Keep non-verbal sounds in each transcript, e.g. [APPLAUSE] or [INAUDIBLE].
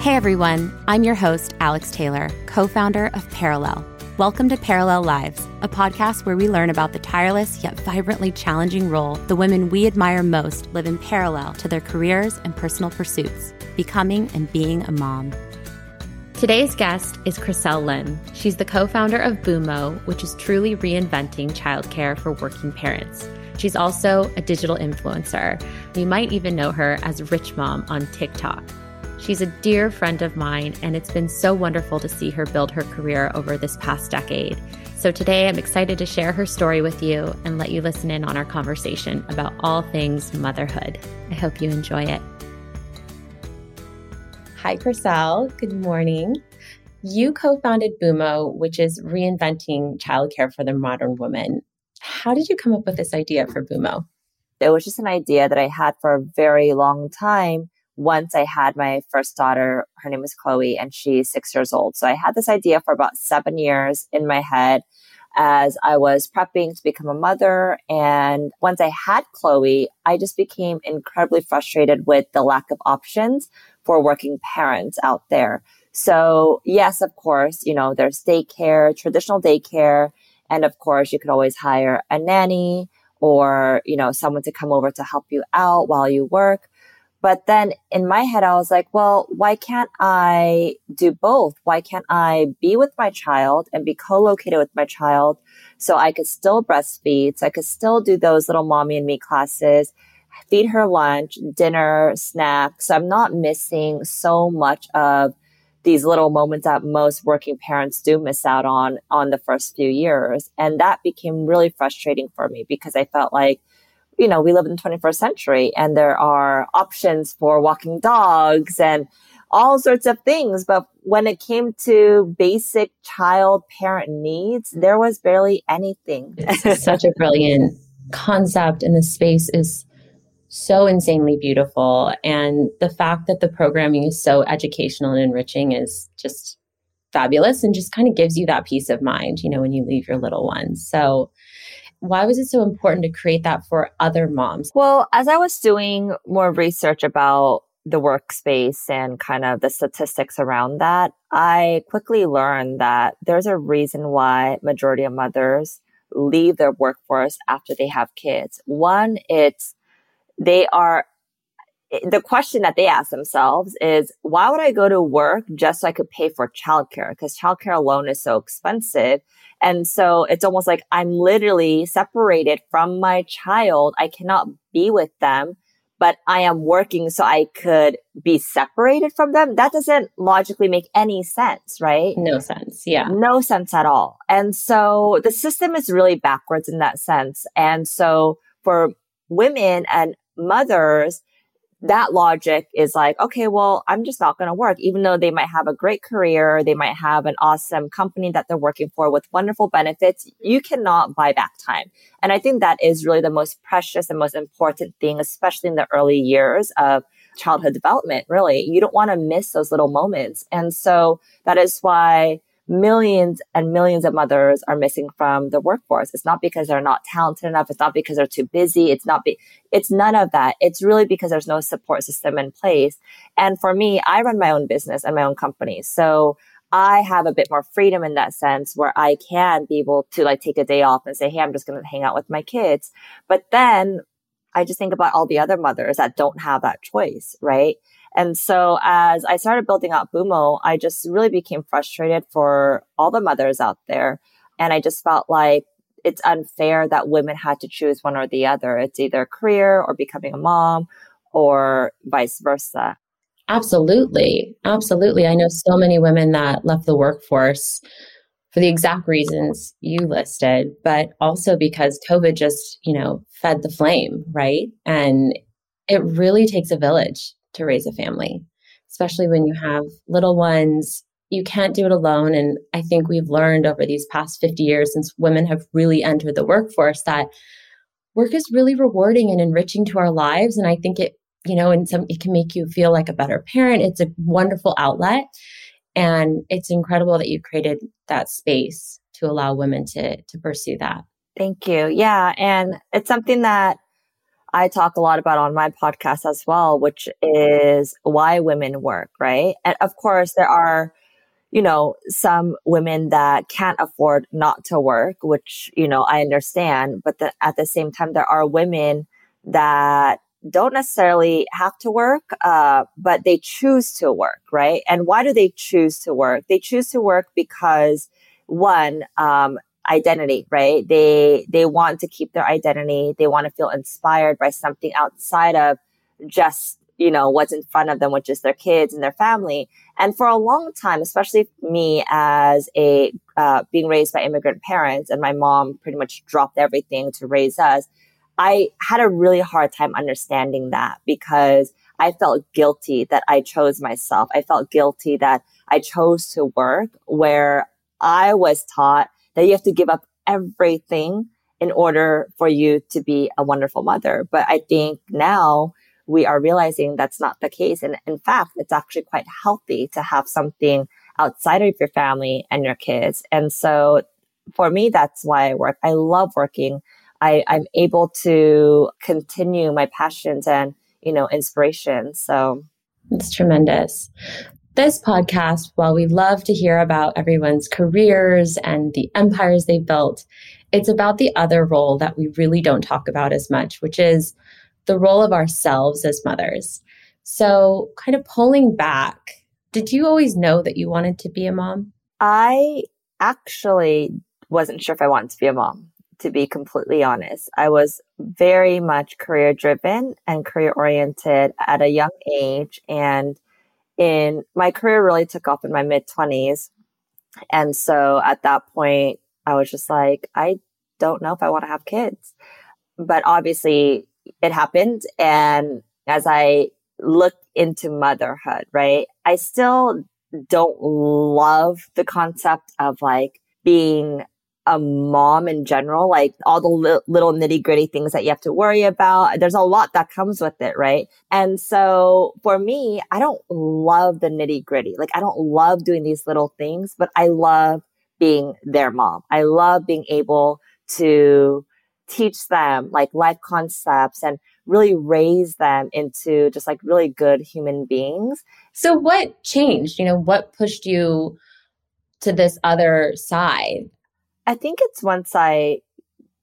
Hey everyone, I'm your host, Alex Taylor, co founder of Parallel. Welcome to Parallel Lives, a podcast where we learn about the tireless yet vibrantly challenging role the women we admire most live in parallel to their careers and personal pursuits, becoming and being a mom. Today's guest is Chriselle Lim. She's the co founder of Bumo, which is truly reinventing childcare for working parents. She's also a digital influencer. You might even know her as Rich Mom on TikTok. She's a dear friend of mine, and it's been so wonderful to see her build her career over this past decade. So today I'm excited to share her story with you and let you listen in on our conversation about all things motherhood. I hope you enjoy it. Hi, Chriselle. Good morning. You co founded Bumo, which is reinventing childcare for the modern woman. How did you come up with this idea for Bumo? It was just an idea that I had for a very long time once I had my first daughter, her name was Chloe, and she's six years old. So I had this idea for about seven years in my head as I was prepping to become a mother. And once I had Chloe, I just became incredibly frustrated with the lack of options for working parents out there. So yes, of course, you know, there's daycare, traditional daycare. And of course, you could always hire a nanny or, you know, someone to come over to help you out while you work. But then in my head, I was like, well, why can't I do both? Why can't I be with my child and be co-located with my child so I could still breastfeed, so I could still do those little mommy and me classes, feed her lunch, dinner, snacks. So I'm not missing so much of these little moments that most working parents do miss out on on the first few years. And that became really frustrating for me because I felt like you know, we live in the 21st century and there are options for walking dogs and all sorts of things. But when it came to basic child parent needs, there was barely anything. Such a brilliant concept and the space is so insanely beautiful. And the fact that the programming is so educational and enriching is just fabulous and just kind of gives you that peace of mind, you know, when you leave your little ones. So why was it so important to create that for other moms? Well, as I was doing more research about the workspace and kind of the statistics around that, I quickly learned that there's a reason why majority of mothers leave their workforce after they have kids. One, it's they are the question that they ask themselves is why would I go to work just so I could pay for childcare? Because childcare alone is so expensive. And so it's almost like I'm literally separated from my child. I cannot be with them, but I am working so I could be separated from them. That doesn't logically make any sense, right? No sense. Yeah. No sense at all. And so the system is really backwards in that sense. And so for women and mothers, that logic is like, okay, well, I'm just not going to work, even though they might have a great career. They might have an awesome company that they're working for with wonderful benefits. You cannot buy back time. And I think that is really the most precious and most important thing, especially in the early years of childhood development. Really, you don't want to miss those little moments. And so that is why millions and millions of mothers are missing from the workforce. It's not because they're not talented enough. It's not because they're too busy. It's not, be, it's none of that. It's really because there's no support system in place. And for me, I run my own business and my own company. So I have a bit more freedom in that sense where I can be able to like take a day off and say, Hey, I'm just going to hang out with my kids. But then I just think about all the other mothers that don't have that choice, right? And so as I started building out Bumo, I just really became frustrated for all the mothers out there. And I just felt like it's unfair that women had to choose one or the other. It's either career or becoming a mom or vice versa. Absolutely. Absolutely. I know so many women that left the workforce for the exact reasons you listed, but also because COVID just, you know, fed the flame, right? And it really takes a village to raise a family, especially when you have little ones. You can't do it alone. And I think we've learned over these past 50 years since women have really entered the workforce that work is really rewarding and enriching to our lives. And I think it, you know, in some, it can make you feel like a better parent. It's a wonderful outlet. And it's incredible that you created that space to allow women to, to pursue that. Thank you. Yeah. And it's something that I talk a lot about on my podcast as well, which is why women work, right? And of course, there are, you know, some women that can't afford not to work, which, you know, I understand. But the, at the same time, there are women that don't necessarily have to work, uh, but they choose to work, right? And why do they choose to work? They choose to work because one, um, identity, right? They, they want to keep their identity. They want to feel inspired by something outside of just, you know, what's in front of them, which is their kids and their family. And for a long time, especially me as a, uh, being raised by immigrant parents and my mom pretty much dropped everything to raise us. I had a really hard time understanding that because I felt guilty that I chose myself. I felt guilty that I chose to work where I was taught that you have to give up everything in order for you to be a wonderful mother. But I think now we are realizing that's not the case. And in fact, it's actually quite healthy to have something outside of your family and your kids. And so for me, that's why I work. I love working. I, I'm able to continue my passions and, you know, inspiration. So it's tremendous this podcast, while we love to hear about everyone's careers and the empires they built, it's about the other role that we really don't talk about as much, which is the role of ourselves as mothers. So, kind of pulling back, did you always know that you wanted to be a mom? I actually wasn't sure if I wanted to be a mom, to be completely honest. I was very much career driven and career oriented at a young age. And in my career really took off in my mid 20s. And so at that point, I was just like, I don't know if I want to have kids. But obviously, it happened. And as I look into motherhood, right, I still don't love the concept of like being a mom in general, like all the li- little nitty gritty things that you have to worry about. There's a lot that comes with it, right? And so for me, I don't love the nitty gritty. Like I don't love doing these little things, but I love being their mom. I love being able to teach them like life concepts and really raise them into just like really good human beings. So what changed? You know, what pushed you to this other side? I think it's once I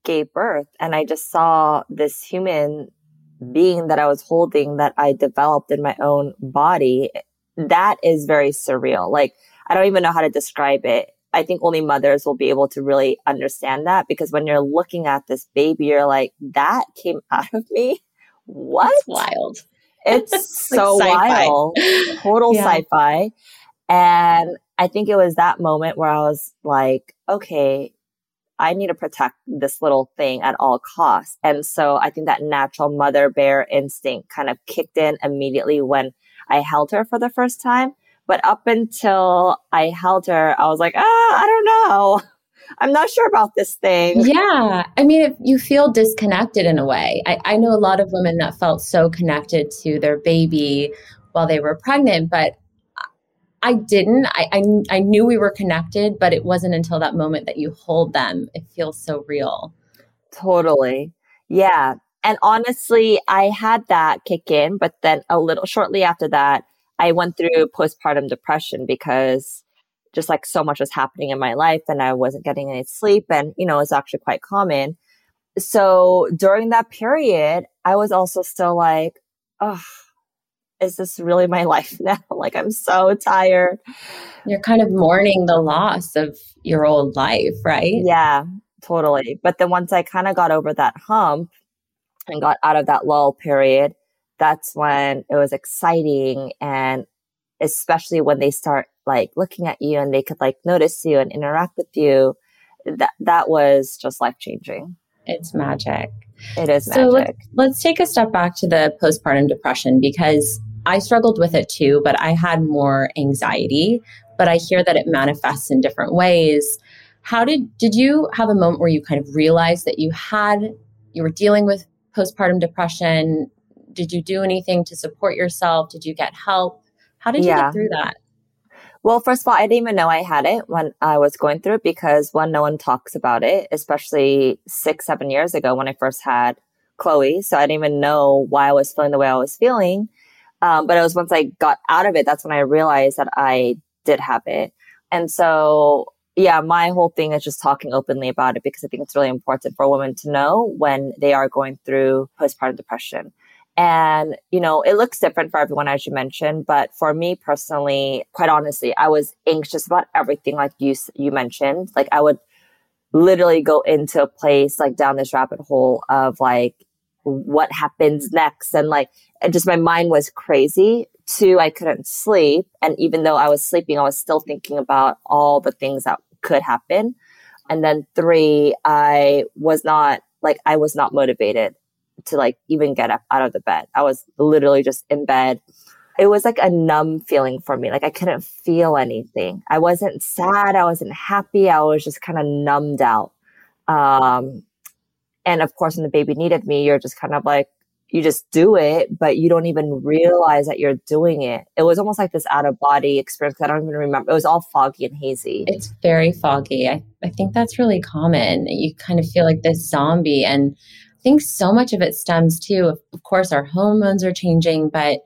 gave birth and I just saw this human being that I was holding that I developed in my own body. That is very surreal. Like, I don't even know how to describe it. I think only mothers will be able to really understand that because when you're looking at this baby, you're like, that came [LAUGHS] out of me. What? It's wild. It's [LAUGHS] so wild. Total yeah. sci-fi. And I think it was that moment where I was like, okay, I need to protect this little thing at all costs. And so I think that natural mother bear instinct kind of kicked in immediately when I held her for the first time. But up until I held her, I was like, ah, I don't know. [LAUGHS] I'm not sure about this thing. Yeah. I mean, if you feel disconnected in a way, I, I know a lot of women that felt so connected to their baby while they were pregnant, but I didn't. I, I, I knew we were connected, but it wasn't until that moment that you hold them. It feels so real. Totally. Yeah. And honestly, I had that kick in, but then a little shortly after that, I went through postpartum depression because just like so much was happening in my life and I wasn't getting any sleep. And, you know, it's actually quite common. So during that period, I was also still like, oh, is this really my [LAUGHS] life now? like, I'm so tired. You're kind of mourning the loss of your old life, right? Yeah, totally. But then once I kind of got over that hump and got out of that lull period, that's when it was exciting. And especially when they start like looking at you and they could like notice you and interact with you, that, that was just life changing. It's magic. It is magic. So let's, let's take a step back to the postpartum depression because I struggled with it too, but I had more anxiety. But I hear that it manifests in different ways. How did did you have a moment where you kind of realized that you had you were dealing with postpartum depression? Did you do anything to support yourself? Did you get help? How did you yeah. get through that? Well, first of all, I didn't even know I had it when I was going through it because one, no one talks about it, especially six, seven years ago when I first had Chloe. So I didn't even know why I was feeling the way I was feeling. Um, but it was once I got out of it, that's when I realized that I did have it. And so, yeah, my whole thing is just talking openly about it because I think it's really important for women to know when they are going through postpartum depression. And, you know, it looks different for everyone, as you mentioned. But for me personally, quite honestly, I was anxious about everything, like you, you mentioned. Like I would literally go into a place, like down this rabbit hole of like, what happens next? And like, and just my mind was crazy. Two, I couldn't sleep. And even though I was sleeping, I was still thinking about all the things that could happen. And then three, I was not like, I was not motivated to like even get up out of the bed. I was literally just in bed. It was like a numb feeling for me. Like I couldn't feel anything. I wasn't sad. I wasn't happy. I was just kind of numbed out. Um, and of course, when the baby needed me, you're just kind of like, you just do it, but you don't even realize that you're doing it. It was almost like this out of body experience. I don't even remember. It was all foggy and hazy. It's very foggy. I, I think that's really common. You kind of feel like this zombie. And I think so much of it stems too. Of course, our hormones are changing, but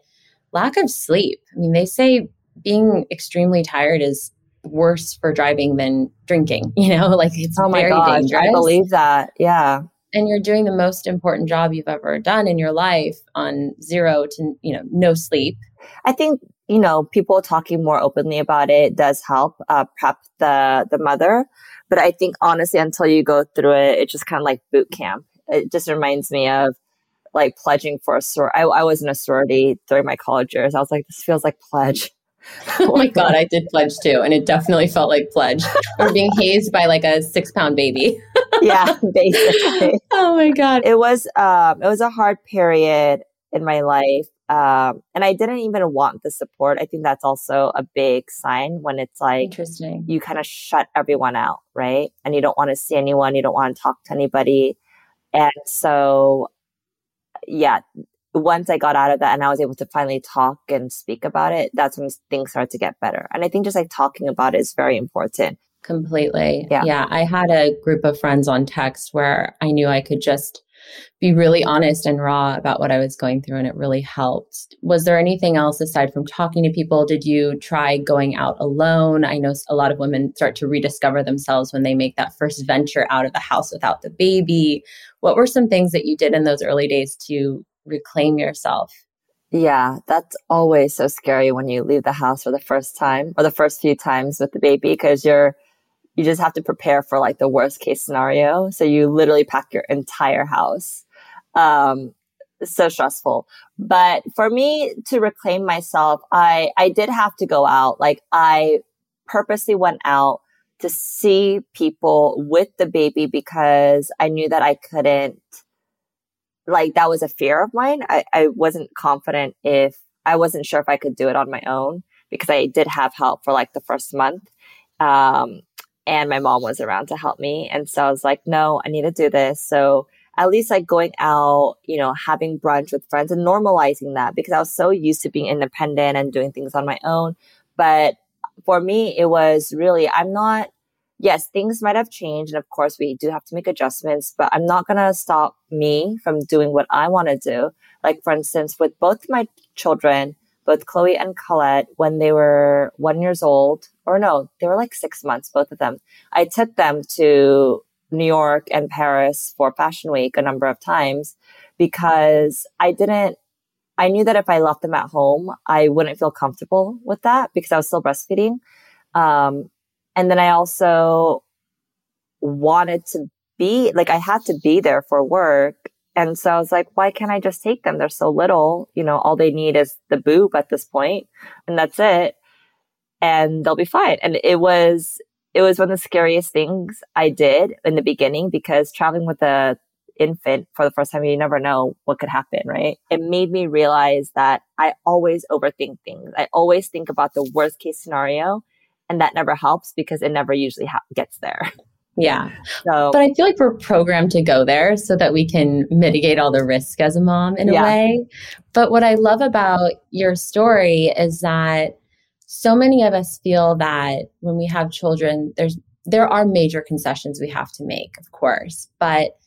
lack of sleep. I mean, they say being extremely tired is worse for driving than drinking. [LAUGHS] You know, like it's oh my very gosh, dangerous. I believe that. Yeah. And you're doing the most important job you've ever done in your life on zero to you know no sleep. I think you know people talking more openly about it does help uh, prep the the mother. But I think honestly, until you go through it, it's just kind of like boot camp it just reminds me of like pledging for a sorority. I, I was in a sorority during my college years. I was like, this feels like pledge. [LAUGHS] oh my [LAUGHS] god, I did pledge too, and it definitely felt like pledge. Or being [LAUGHS] hazed by like a six pound baby. yeah, basically. Oh my god, it was um, it was a hard period in my life, um, and I didn't even want the support. I think that's also a big sign when it's like interesting. You kind of shut everyone out, right? And you don't want to see anyone. You don't want to talk to anybody. And so, yeah, once I got out of that and I was able to finally talk and speak about it, that's when things started to get better. And I think just like talking about it is very important. Completely. Yeah. Yeah. I had a group of friends on text where I knew I could just be really honest and raw about what I was going through, and it really helped. Was there anything else aside from talking to people? Did you try going out alone? I know a lot of women start to rediscover themselves when they make that first venture out of the house without the baby. What were some things that you did in those early days to reclaim yourself? Yeah, that's always so scary when you leave the house for the first time or the first few times with the baby because you're you just have to prepare for like the worst case scenario. So you literally pack your entire house. Um, so stressful. But for me to reclaim myself, I, I did have to go out. Like I purposely went out to see people with the baby because I knew that I couldn't, like that was a fear of mine. I, I wasn't confident if I wasn't sure if I could do it on my own because I did have help for like the first month. Um, and my mom was around to help me. And so I was like, no, I need to do this. So at least like going out, you know, having brunch with friends and normalizing that because I was so used to being independent and doing things on my own. But for me, it was really, I'm not, yes, things might have changed. And of course, we do have to make adjustments, but I'm not going to stop me from doing what I want to do. Like, for instance, with both my children, both Chloe and Colette, when they were one years old, or no, they were like six months, both of them. I took them to New York and Paris for Fashion Week a number of times because I didn't, I knew that if I left them at home, I wouldn't feel comfortable with that because I was still breastfeeding. Um, and then I also wanted to be like, I had to be there for work. And so I was like, why can't I just take them? They're so little, you know, all they need is the boob at this point, and that's it. And they'll be fine. And it was, it was one of the scariest things I did in the beginning because traveling with a infant for the first time, you never know what could happen, right? It made me realize that I always overthink things. I always think about the worst case scenario and that never helps because it never usually ha- gets there. Yeah. So, but I feel like we're programmed to go there so that we can mitigate all the risk as a mom in yeah. a way. But what I love about your story is that so many of us feel that when we have children, there's there are major concessions we have to make, of course, but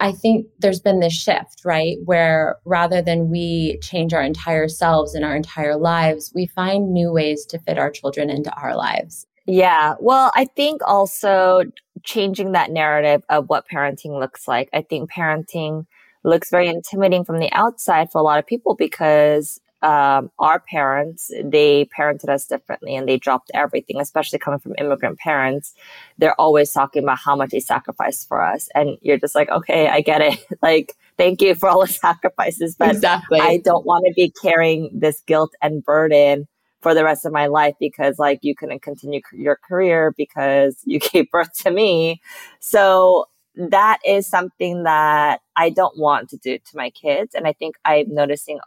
I think there's been this shift, right? Where rather than we change our entire selves and our entire lives, we find new ways to fit our children into our lives. Yeah. Well, I think also changing that narrative of what parenting looks like. I think parenting looks very intimidating from the outside for a lot of people because um, our parents, they parented us differently and they dropped everything, especially coming from immigrant parents. They're always talking about how much they sacrificed for us. And you're just like, okay, I get it. [LAUGHS] like, thank you for all the [LAUGHS] sacrifices, but exactly. I don't want to be carrying this guilt and burden for the rest of my life because like you couldn't continue your career because [LAUGHS] you gave birth to me. So that is something that I don't want to do to my kids. And I think I'm noticing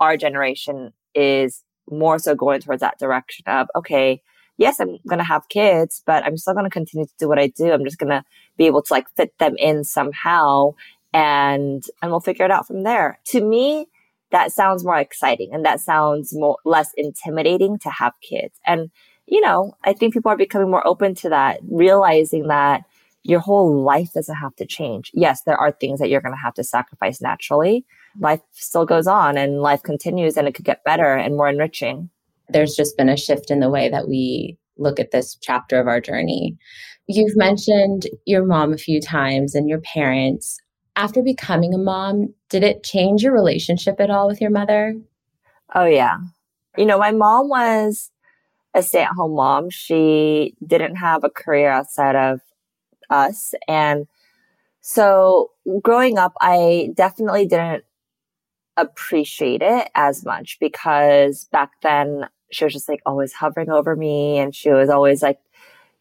our generation is more so going towards that direction of, okay, yes, I'm going to have kids, but I'm still going to continue to do what I do. I'm just going to be able to like fit them in somehow and, and we'll figure it out from there. To me, that sounds more exciting and that sounds more less intimidating to have kids. And, you know, I think people are becoming more open to that, realizing that your whole life doesn't have to change. Yes, there are things that you're going to have to sacrifice naturally. Life still goes on and life continues and it could get better and more enriching. There's just been a shift in the way that we look at this chapter of our journey. You've mentioned your mom a few times and your parents after becoming a mom, did it change your relationship at all with your mother? Oh, yeah. You know, my mom was a stay at home mom. She didn't have a career outside of us. And so growing up, I definitely didn't appreciate it as much because back then she was just like always hovering over me and she was always like,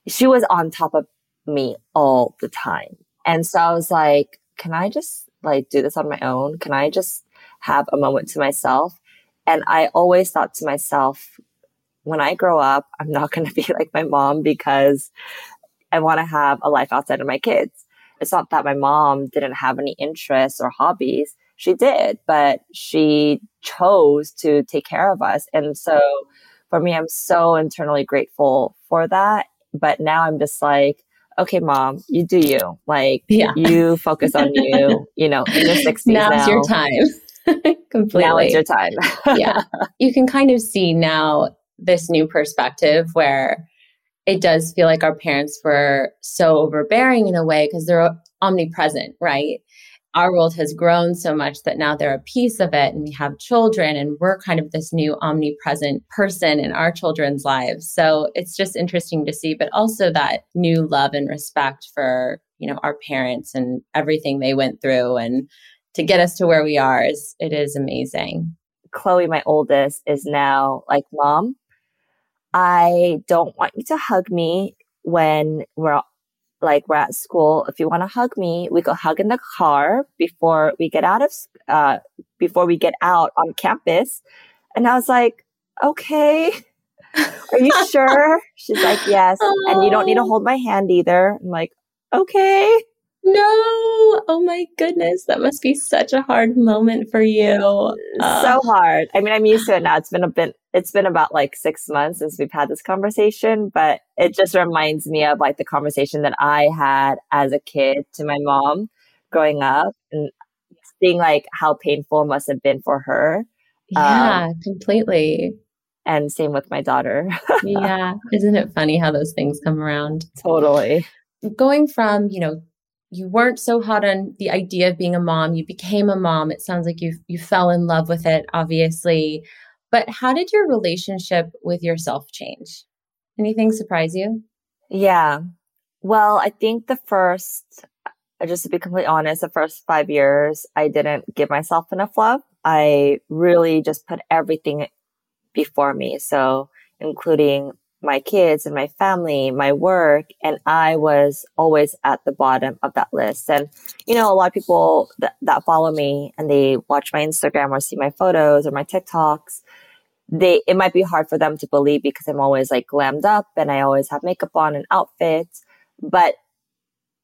she was on top of me all the time. And so I was like, can I just like do this on my own? Can I just have a moment to myself? And I always thought to myself, when I grow up, I'm not [LAUGHS] going to be like my mom because I want to have a life outside of my kids. It's not that my mom didn't have any interests or hobbies. She did, but she chose to take care of us. And so for me, I'm so internally grateful for that. But now I'm just like, okay, mom, you do you. Like, yeah. you focus on you, [LAUGHS] you know, in your 60s. Now's now. your time. [LAUGHS] Completely. Now is your time. [LAUGHS] yeah. You can kind of see now this new perspective where it does feel like our parents were so overbearing in a way because they're omnipresent, right? Our world has grown so much that now they're a piece of it and we have children and we're kind of this new omnipresent person in our children's lives. So it's just interesting to see, but also that new love and respect for, you know, our parents and everything they went through and to get us to where we are is it is amazing. Chloe, my oldest, is now like, Mom, I don't want you to hug me when we're like we're at school. If you want to hug me, we go hug in the car before we get out of, uh, before we get out on campus. And I was like, okay, [LAUGHS] are you sure? She's like, yes. And you don't need to hold my hand either. I'm like, okay. No. Oh my goodness. That must be such a hard moment for you. Uh, so hard. I mean, I'm used to it now. It's been a bit, it's been about like six months since we've had this conversation, but it just reminds me of like the conversation that I had as a kid to my mom growing up and seeing like how painful it must have been for her. Yeah, um, completely. And same with my daughter. [LAUGHS] yeah. Isn't it funny how those things come around? Totally. Going from, you know, you weren't so hot on the idea of being a mom. You became a mom. It sounds like you you fell in love with it obviously. But how did your relationship with yourself change? Anything surprise you? Yeah. Well i think the first uh, just to be completely honest the first five years i didn't give myself enough love. I really just put everything before me. So including my kids and my family, my work, and I was always at the bottom of that list. And, you know, a lot of people that, follow me and they watch my Instagram or see my photos or my TikToks, they, it might be hard for them to believe because I'm always like glammed up and I always have makeup on and outfits, but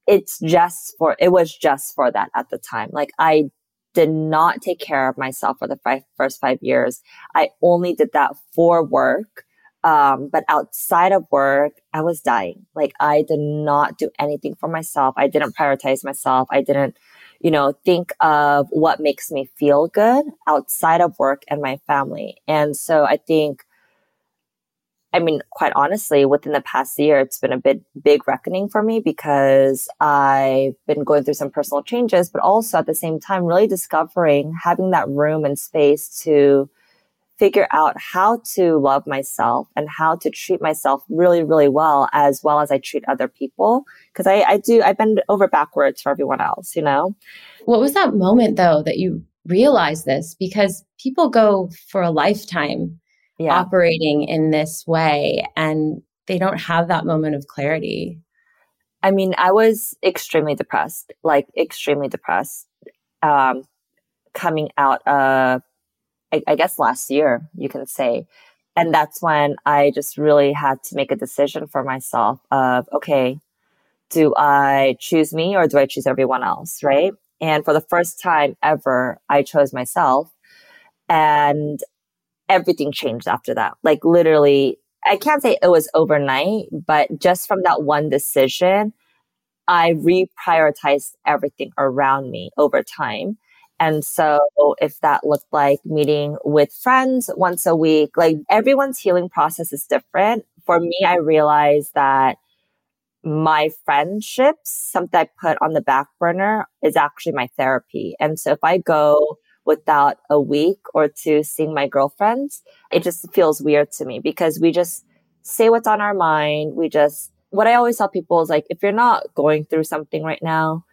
it's just for, it was just for that at the time. Like I did not take care of myself for the five, first five years. I only did that for work um, but outside of work, I was dying. Like I did not do anything for myself. I didn't prioritize myself. I didn't, you know, think of what makes me feel good outside of work and my family. And so I think, I mean, quite honestly, within the past year, it's been a big, big reckoning for me because I've been going through some personal changes, but also at the same time, really discovering having that room and space to figure out how to love myself and how to treat myself really, really well, as well as I treat other people. Cause I, I do, I bend over backwards for everyone else, you know? What was that moment though that you realized this? Because people go for a lifetime yeah. operating in this way and they don't have that moment of clarity. I mean, I was extremely depressed, like extremely depressed, um, coming out of I, I guess last year, you can say. And that's when I just really had to make a decision for myself of, okay, do I choose me or do I choose everyone else? Right. And for the first time ever, I chose myself and everything changed after that. Like literally, I can't say it was overnight, but just from that one decision, I reprioritized everything around me over time. And so if that looked like meeting with friends once a week, like everyone's healing process is different. For me, I realized that my friendships, something I put on the back burner is actually my therapy. And so if I go without a week or two seeing my girlfriends, it just feels weird to me because we just say what's on our mind. We just, what I always tell people is like, if you're not going through something right now,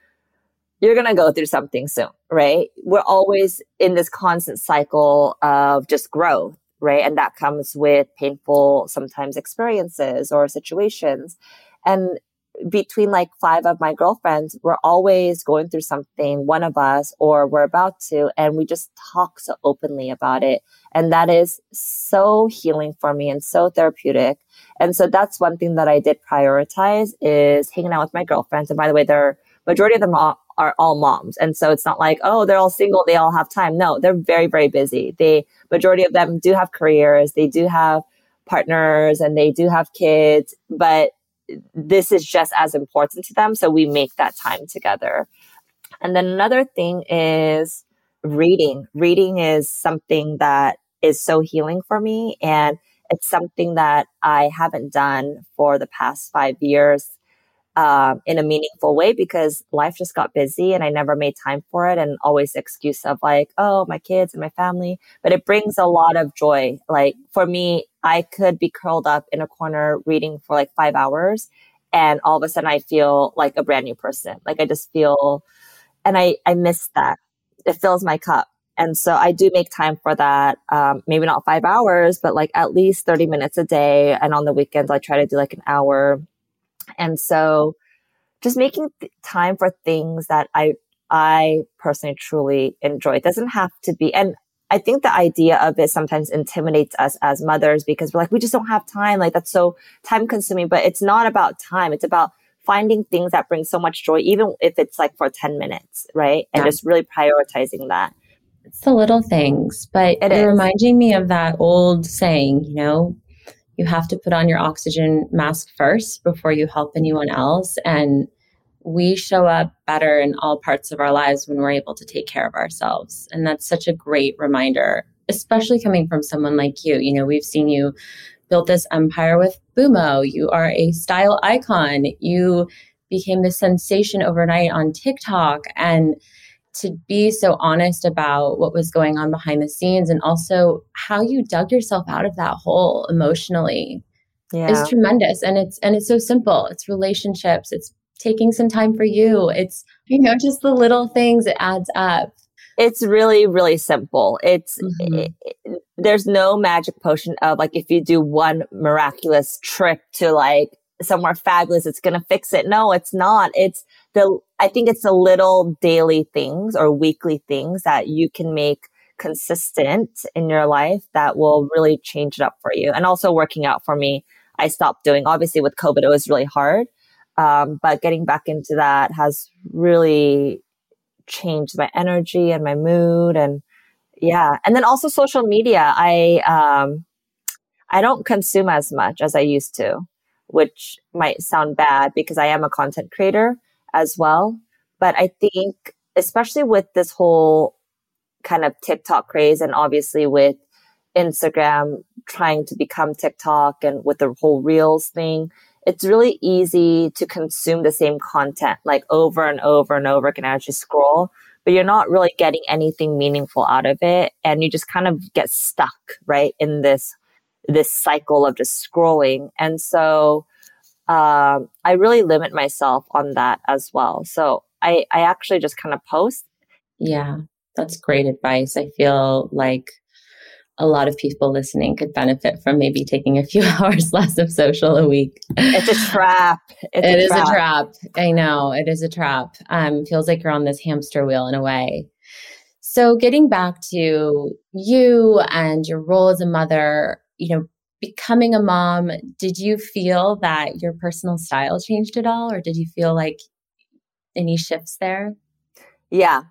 you're going to go through something soon, right? We're always in this constant cycle of just growth, right? And that comes with painful, sometimes experiences or situations. And between like five of my girlfriends, we're always going through something, one of us, or we're about to, and we just talk so openly about it. And that is so healing for me and so therapeutic. And so that's one thing that I did prioritize is hanging out with my girlfriends. And by the way, they're majority of them are, are all moms. And so it's not like, oh, they're all single. They all have time. No, they're very, very busy. They, majority of them do have careers. They do have partners and they do have kids, but this is just as important to them. So we make that time together. And then another thing is reading. Reading is something that is so healing for me. And it's something that I haven't done for the past five years um, in a meaningful way because life just got busy and I never made time for it and always excuse of like, oh, my kids and my family. But it brings a lot of joy. Like for me, I could be curled up in a corner reading for like five hours and all of a sudden I feel like a brand new person. Like I just feel, and I, I miss that. It fills my cup. And so I do make time for that. Um, maybe not five hours, but like at least 30 minutes a day. And on the weekends, I try to do like an hour and so just making th- time for things that I, I personally truly enjoy. It doesn't have to be, and I think the idea of it sometimes intimidates us as mothers because we're like, we just don't have time. Like that's so time consuming, but it's not about time. It's about finding things that bring so much joy, even if it's like for 10 minutes, right? And yeah. just really prioritizing that. It's the little things, but it you're reminding me of that old saying, you know, you have to put on your oxygen mask first before you help anyone else. And we show up better in all parts of our lives when we're able to take care of ourselves. And that's such a great reminder, especially coming from someone like you. You know, we've seen you build this empire with Bumo. You are a style icon. You became the sensation overnight on TikTok. And to be so honest about what was going on behind the scenes and also how you dug yourself out of that hole emotionally yeah. is tremendous. And it's and it's so simple. It's relationships. It's taking some time for you. It's you know just the little things. It adds up. It's really really simple. It's mm-hmm. it, it, there's no magic potion of like if you do one miraculous trick to like somewhere fabulous it's going to fix it. No it's not. It's the I think it's the little daily things or weekly things that you can make consistent in your life that will really change it up for you. And also working out for me, I stopped doing. Obviously, with COVID, it was really hard, um, but getting back into that has really changed my energy and my mood and yeah and then also social media i um i don't consume as much as i used to which might sound bad because i am a content creator as well. But I think especially with this whole kind of TikTok craze and obviously with Instagram trying to become TikTok and with the whole Reels thing, it's really easy to consume the same content like over and over and over again as you scroll, but you're not really getting anything meaningful out of it. And you just kind of get stuck, right, in this this cycle of just scrolling. And so um, I really limit myself on that as well. So I, I actually just kind of post. Yeah, that's great advice. I feel like a lot of people listening could benefit from maybe taking a few [LAUGHS] hours less of social a week. It's a trap. It's it a, is trap. a trap. I know it is a trap. Um, feels like you're on this hamster wheel in a way. So getting back to you and your role as a mother, you know, becoming a mom, did you feel that your personal style changed at all, or did you feel like any shifts there? Yeah,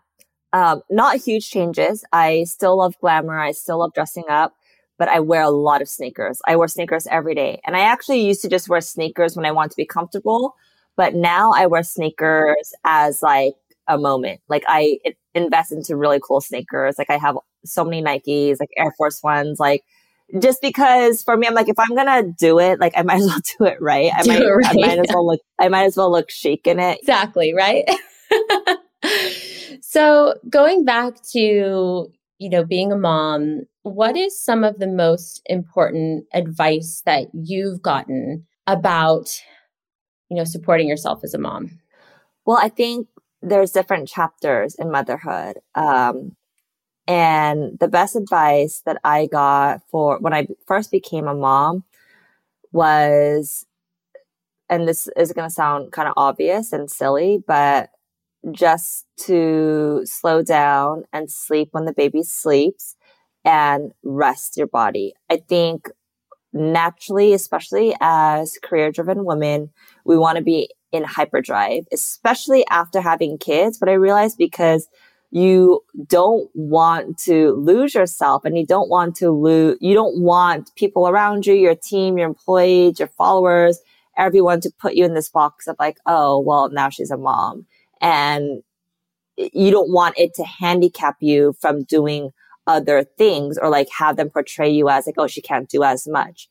um, not huge changes. I still love glamour. I still love dressing up, but I wear a lot of sneakers. I wear sneakers every day. And I actually used to just wear sneakers when I want to be comfortable, but now I wear sneakers as like a moment. Like I invest into really cool sneakers. Like I have so many Nikes, like Air Force Ones, like just because for me, I'm like, if I'm gonna do it, like I might as well [LAUGHS] do it right. I, might, right. I might as well look, I might as well look chic in it. Exactly, right? [LAUGHS] So, going back to, you know, being a mom, what is some of the most important advice that you've gotten about, you know, supporting yourself as a mom? Well, I think there's different chapters in motherhood. Um, and the best advice that I got for when I first became a mom was, and this is going to sound kind of obvious and silly, but just to slow down and sleep when the baby sleeps and rest your body. I think naturally, especially as career driven women, we want to be in hyperdrive, especially after having kids. But I realized because you don't want to lose yourself and you don't want to lose, you don't want people around you, your team, your employees, your followers, everyone to put you in this box of like, oh, well, now she's a mom and you don't want it to handicap you from doing other things or like have them portray you as like, oh, she can't do as much.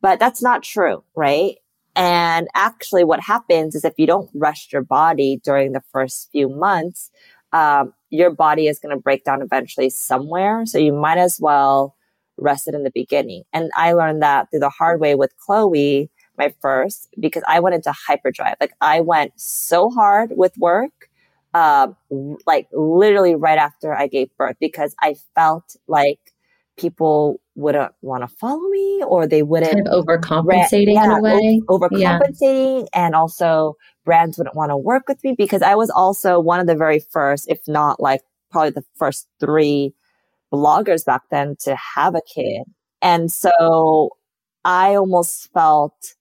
But that's not true, right? And actually, what happens is if you don't rest your body during the first few months, um, your body is going to break down eventually somewhere. So you might as well rest it in the beginning. And I learned that through the hard way with Chloe my first because I went into hyperdrive. Like I went so hard with work, uh, like literally right after I gave birth because I felt like people wouldn't want to follow me or they wouldn't kind of overcompensating yeah, in a way overcompensating yeah. and also brands wouldn't want to work with me because i was also one of the very first if not like probably the first three bloggers back then to have a kid and so i almost felt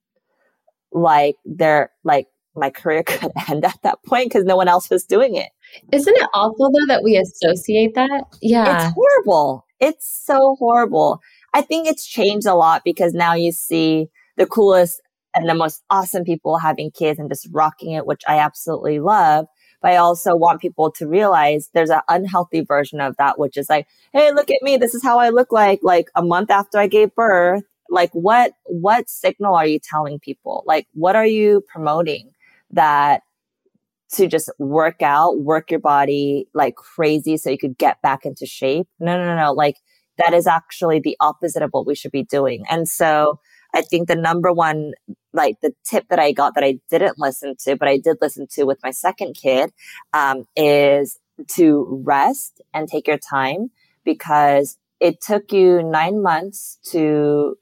like they're like my career [LAUGHS] could end at that point because no one else was doing it. Isn't it awful though that we associate that? Yeah. It's horrible. It's so horrible. I think it's changed a lot because now you see the coolest and the most awesome people having kids and just rocking it, which I absolutely love. But I also want people to realize there's an unhealthy version of that, which is like, Hey, look at me. This is how I look like, like a month after I gave birth. Like what what signal are you telling people? Like what are you promoting that to just work out work your body like crazy so you could get back into shape? No no no. Like that is actually the opposite of what we should be doing. And so i think the number one like the tip that i got that i didn't listen to but i did listen to with my second kid um, is to rest and take your time because it took you nine months to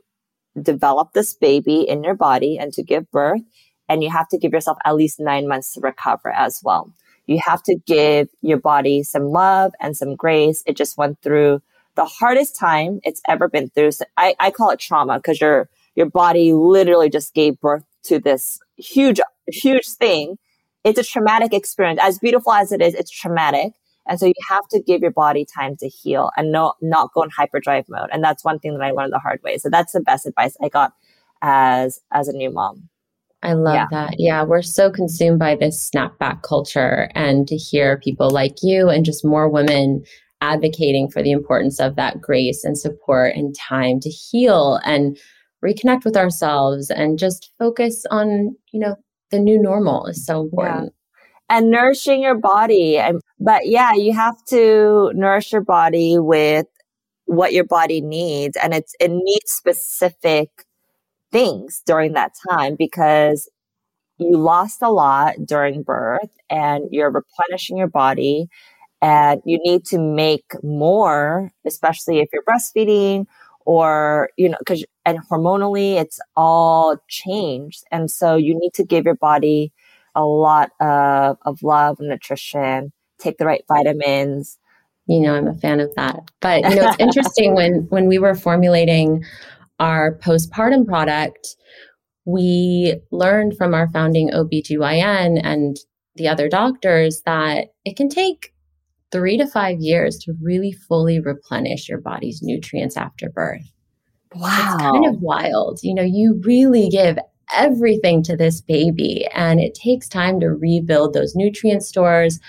develop this baby in your body and to give birth. And you have to give yourself at least nine months to recover as well. You have to give your body some love and some grace. It just went through the hardest time it's ever been through. So I, I call it trauma because your, your body literally just gave birth to this huge, huge thing. It's a traumatic experience. As beautiful as it is, it's traumatic. And so you have to give your body time to heal and not, not go in hyperdrive mode. And that's one thing that I learned the hard way. So that's the best advice I got as, as a new mom. I love yeah. that. Yeah, we're so consumed by this snapback culture and to hear people like you and just more women advocating for the importance of that grace and support and time to heal and reconnect with ourselves and just focus on, you know, the new normal is so important. Yeah. And nourishing your body. But yeah, you have to nourish your body with what your body needs. And it's, it needs specific things during that time because you lost a lot during birth and you're replenishing your body and you need to make more, especially if you're breastfeeding or, you know, cause, and hormonally it's all changed. And so you need to give your body a lot of, of love and nutrition, take the right vitamins. You know, I'm a fan of that. But, you know, it's [LAUGHS] interesting when, when we were formulating our postpartum product, we learned from our founding OBGYN and the other doctors that it can take three to five years to really fully replenish your body's nutrients after birth. Wow. It's kind of wild. You know, you really give everything to this baby and it takes time to rebuild those nutrient stores.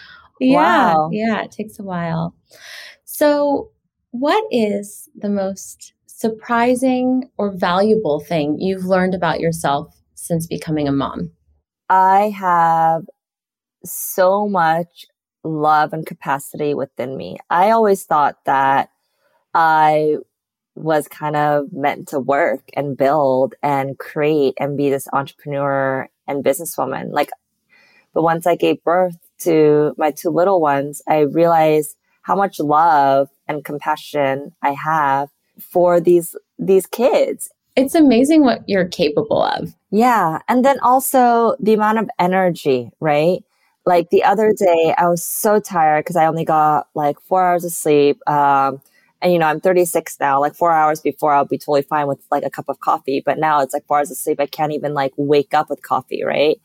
Yeah. Wow. Yeah, it takes a while. So, what is the most surprising or valuable thing you've learned about yourself since becoming a mom? I have so much love and capacity within me. I always thought that I was kind of meant to work and build and create and be this entrepreneur and businesswoman. Like, but once I gave birth to my two little ones, I realized how much love and compassion I have for these, these kids. It's amazing what you're capable of. Yeah. And then also the amount of energy, right? Like the other day, I was so tired because I only got like four hours of sleep. Um, and you know, I'm 36 now, like four hours before I'll be totally fine with like a cup of coffee. But now it's like four hours of sleep. I can't even like wake up with coffee. Right.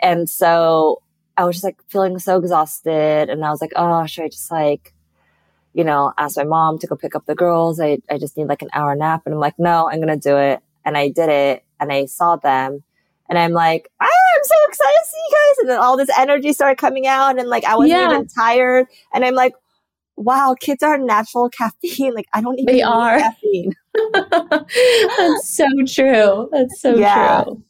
And so I was just like feeling so exhausted. And I was like, oh, should I just like, you know, ask my mom to go pick up the girls? I, I just need like an hour nap. And I'm like, no, I'm going to do it. And I did it and I saw them and I'm like, ah, I'm so excited to see you. And then all this energy started coming out and like I wasn't yeah. even tired. And I'm like, wow, kids are natural caffeine. [LAUGHS] Like I don't even they are. caffeine. [LAUGHS] [LAUGHS] That's so true. That's so yeah. true.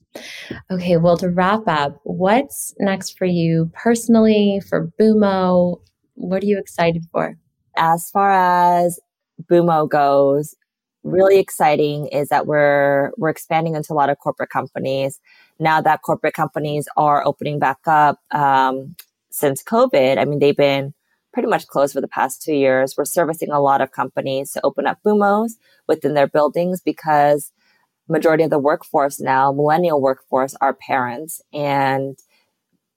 Okay, well, to wrap up, what's next for you personally for Bumo? What are you excited for? As far as Bumo goes, really exciting is that we're we're expanding into a lot of corporate companies now that corporate companies are opening back up um, since COVID. I mean, they've been pretty much closed for the past two years. We're servicing a lot of companies to open up Bumos within their buildings because majority of the workforce now, millennial workforce, are parents and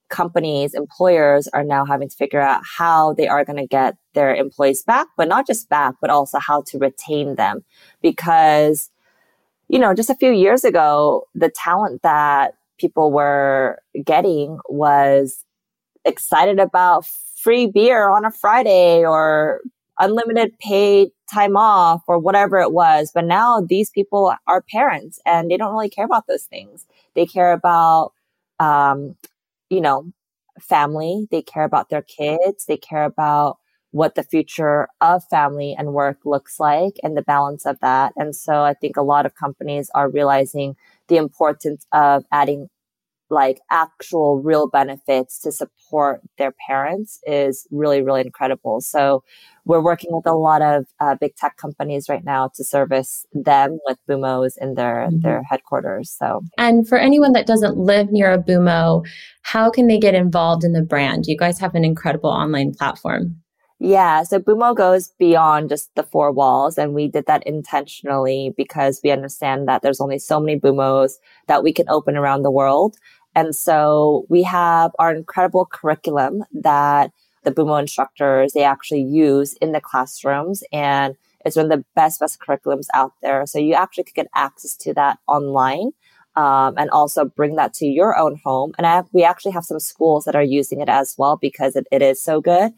companies, employers are now having to figure out how they are going to get their employees back, but not just back, but also how to retain them because you know, just a few years ago, the talent that people were getting was excited about free beer on a Friday or unlimited paid time off or whatever it was. But now these people are parents and they don't really care about those things. They care about, um, you know, family. They care about their kids. They care about what the future of family and work looks like and the balance of that. And so I think a lot of companies are realizing the importance of adding like actual real benefits to support their parents is really, really incredible. So we're working with a lot of uh, big tech companies right now to service them with Bumos in their, mm-hmm. their headquarters. So, and for anyone that doesn't live near a Bumo, how can they get involved in the brand? You guys have an incredible online platform. Yeah, so Bumo goes beyond just the four walls, and we did that intentionally because we understand that there's only so many Bumos that we can open around the world. And so we have our incredible curriculum that the Bumo instructors, they actually use in the classrooms. And it's one of the best, best curriculums out there. So you actually could get access to that online. Um, and also bring that to your own home. And have, we actually have some schools that are using it as well because it, it is so good.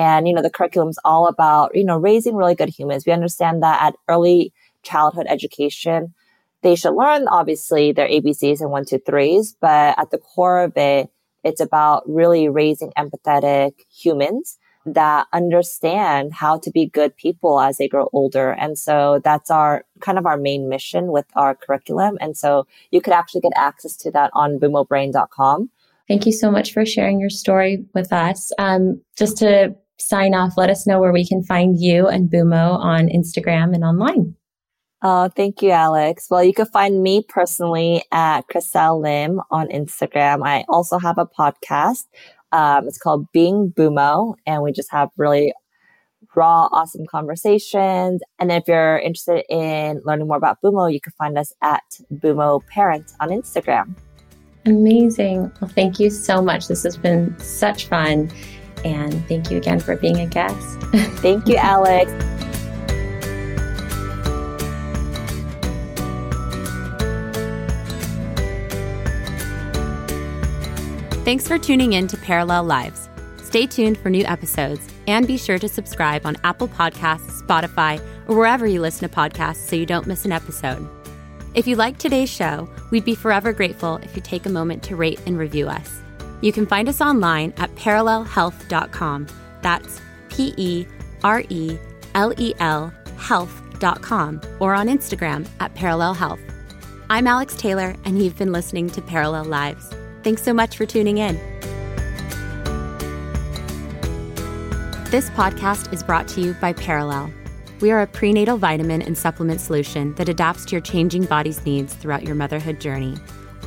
And, you know, the curriculum's all about, you know, raising really good humans. We understand that at early childhood education, they should learn obviously their ABCs and one, two, threes, but at the core of it, it's about really raising empathetic humans that understand how to be good people as they grow older. And so that's our kind of our main mission with our curriculum. And so you could actually get access to that on bumobrain.com. Thank you so much for sharing your story with us. Um, just to sign off, let us know where we can find you and Bumo on Instagram and online. Oh, thank you, Alex. Well, you can find me personally at Chriselle Lim on Instagram. I also have a podcast. Um, it's called Being Bumo, and we just have really raw, awesome conversations. And if you're interested in learning more about Bumo, you can find us at Bumo Parent on Instagram. Amazing. Well, thank you so much. This has been such fun. And thank you again for being a guest. [LAUGHS] thank you, Alex. Thanks for tuning in to Parallel Lives. Stay tuned for new episodes and be sure to subscribe on Apple Podcasts, Spotify, or wherever you listen to podcasts so you don't miss an episode. If you liked today's show, we'd be forever grateful if you take a moment to rate and review us. You can find us online at perelelhealth.com. That's P E R E L E L health.com or on Instagram at Perelel Health. I'm Alex Taylor, and you've been listening to Parallel Lives. Thanks so much for tuning in. This podcast is brought to you by Perelel. We are a prenatal vitamin and supplement solution that adapts to your changing body's needs throughout your motherhood journey.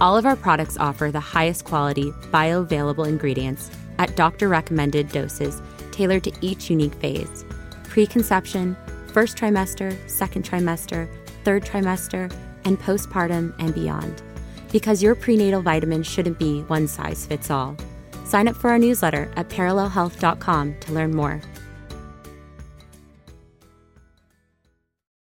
All of our products offer the highest quality, bioavailable ingredients at doctor recommended doses tailored to each unique phase preconception, first trimester, second trimester, third trimester, and postpartum and beyond because your prenatal vitamins shouldn't be one size fits all. Sign up for our newsletter at perelelhealth.com to learn more.